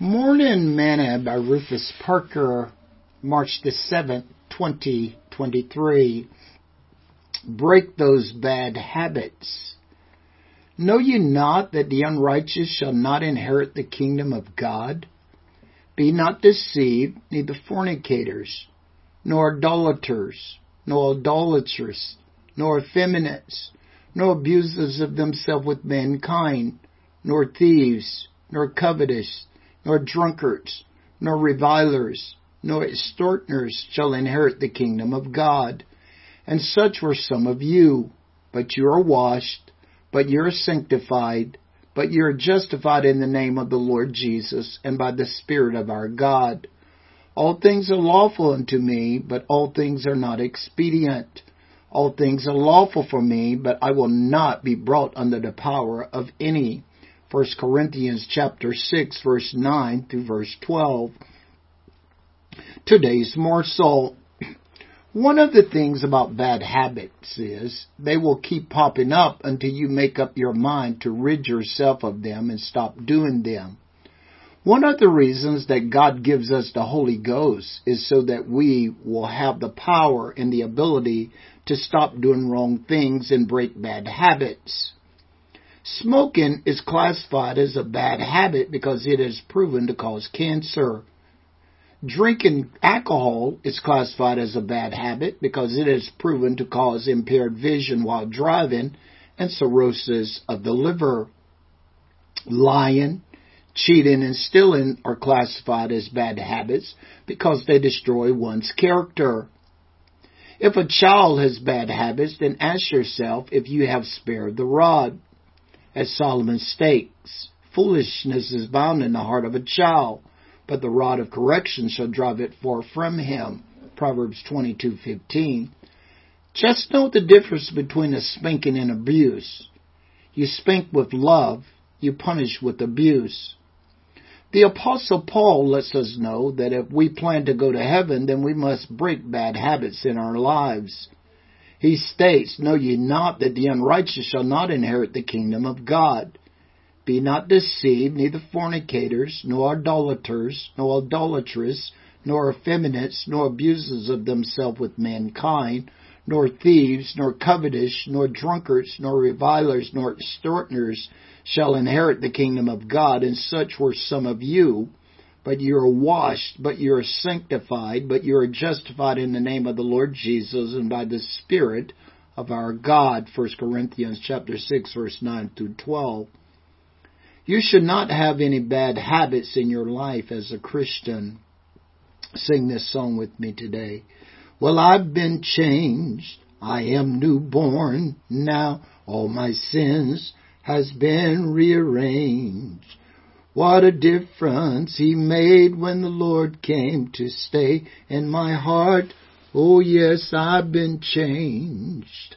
Morning Manna by Rufus Parker, March the 7th, 2023. Break those bad habits. Know ye not that the unrighteous shall not inherit the kingdom of God? Be not deceived, neither fornicators, nor idolaters, nor idolatrous, nor effeminates, nor abusers of themselves with mankind, nor thieves, nor covetous, nor drunkards, nor revilers, nor extortioners shall inherit the kingdom of God. And such were some of you. But you are washed, but you are sanctified, but you are justified in the name of the Lord Jesus and by the Spirit of our God. All things are lawful unto me, but all things are not expedient. All things are lawful for me, but I will not be brought under the power of any. 1 Corinthians chapter 6 verse 9 through verse 12. Today's morsel. One of the things about bad habits is they will keep popping up until you make up your mind to rid yourself of them and stop doing them. One of the reasons that God gives us the Holy Ghost is so that we will have the power and the ability to stop doing wrong things and break bad habits. Smoking is classified as a bad habit because it is proven to cause cancer. Drinking alcohol is classified as a bad habit because it is proven to cause impaired vision while driving and cirrhosis of the liver. Lying, cheating, and stealing are classified as bad habits because they destroy one's character. If a child has bad habits, then ask yourself if you have spared the rod as Solomon states, foolishness is bound in the heart of a child, but the rod of correction shall drive it far from him. Proverbs 22:15. Just note the difference between a spanking and abuse. You spank with love, you punish with abuse. The apostle Paul lets us know that if we plan to go to heaven, then we must break bad habits in our lives. He states, Know ye not that the unrighteous shall not inherit the kingdom of God? Be not deceived, neither fornicators, nor idolaters, nor idolatrous, nor effeminates, nor abusers of themselves with mankind, nor thieves, nor covetous, nor drunkards, nor revilers, nor extortioners shall inherit the kingdom of God, and such were some of you but you are washed, but you are sanctified, but you are justified in the name of the Lord Jesus and by the Spirit of our God. 1 Corinthians chapter 6 verse 9 through 12. You should not have any bad habits in your life as a Christian. Sing this song with me today. Well, I've been changed. I am newborn now. All my sins has been rearranged. What a difference he made when the Lord came to stay in my heart. Oh yes, I've been changed.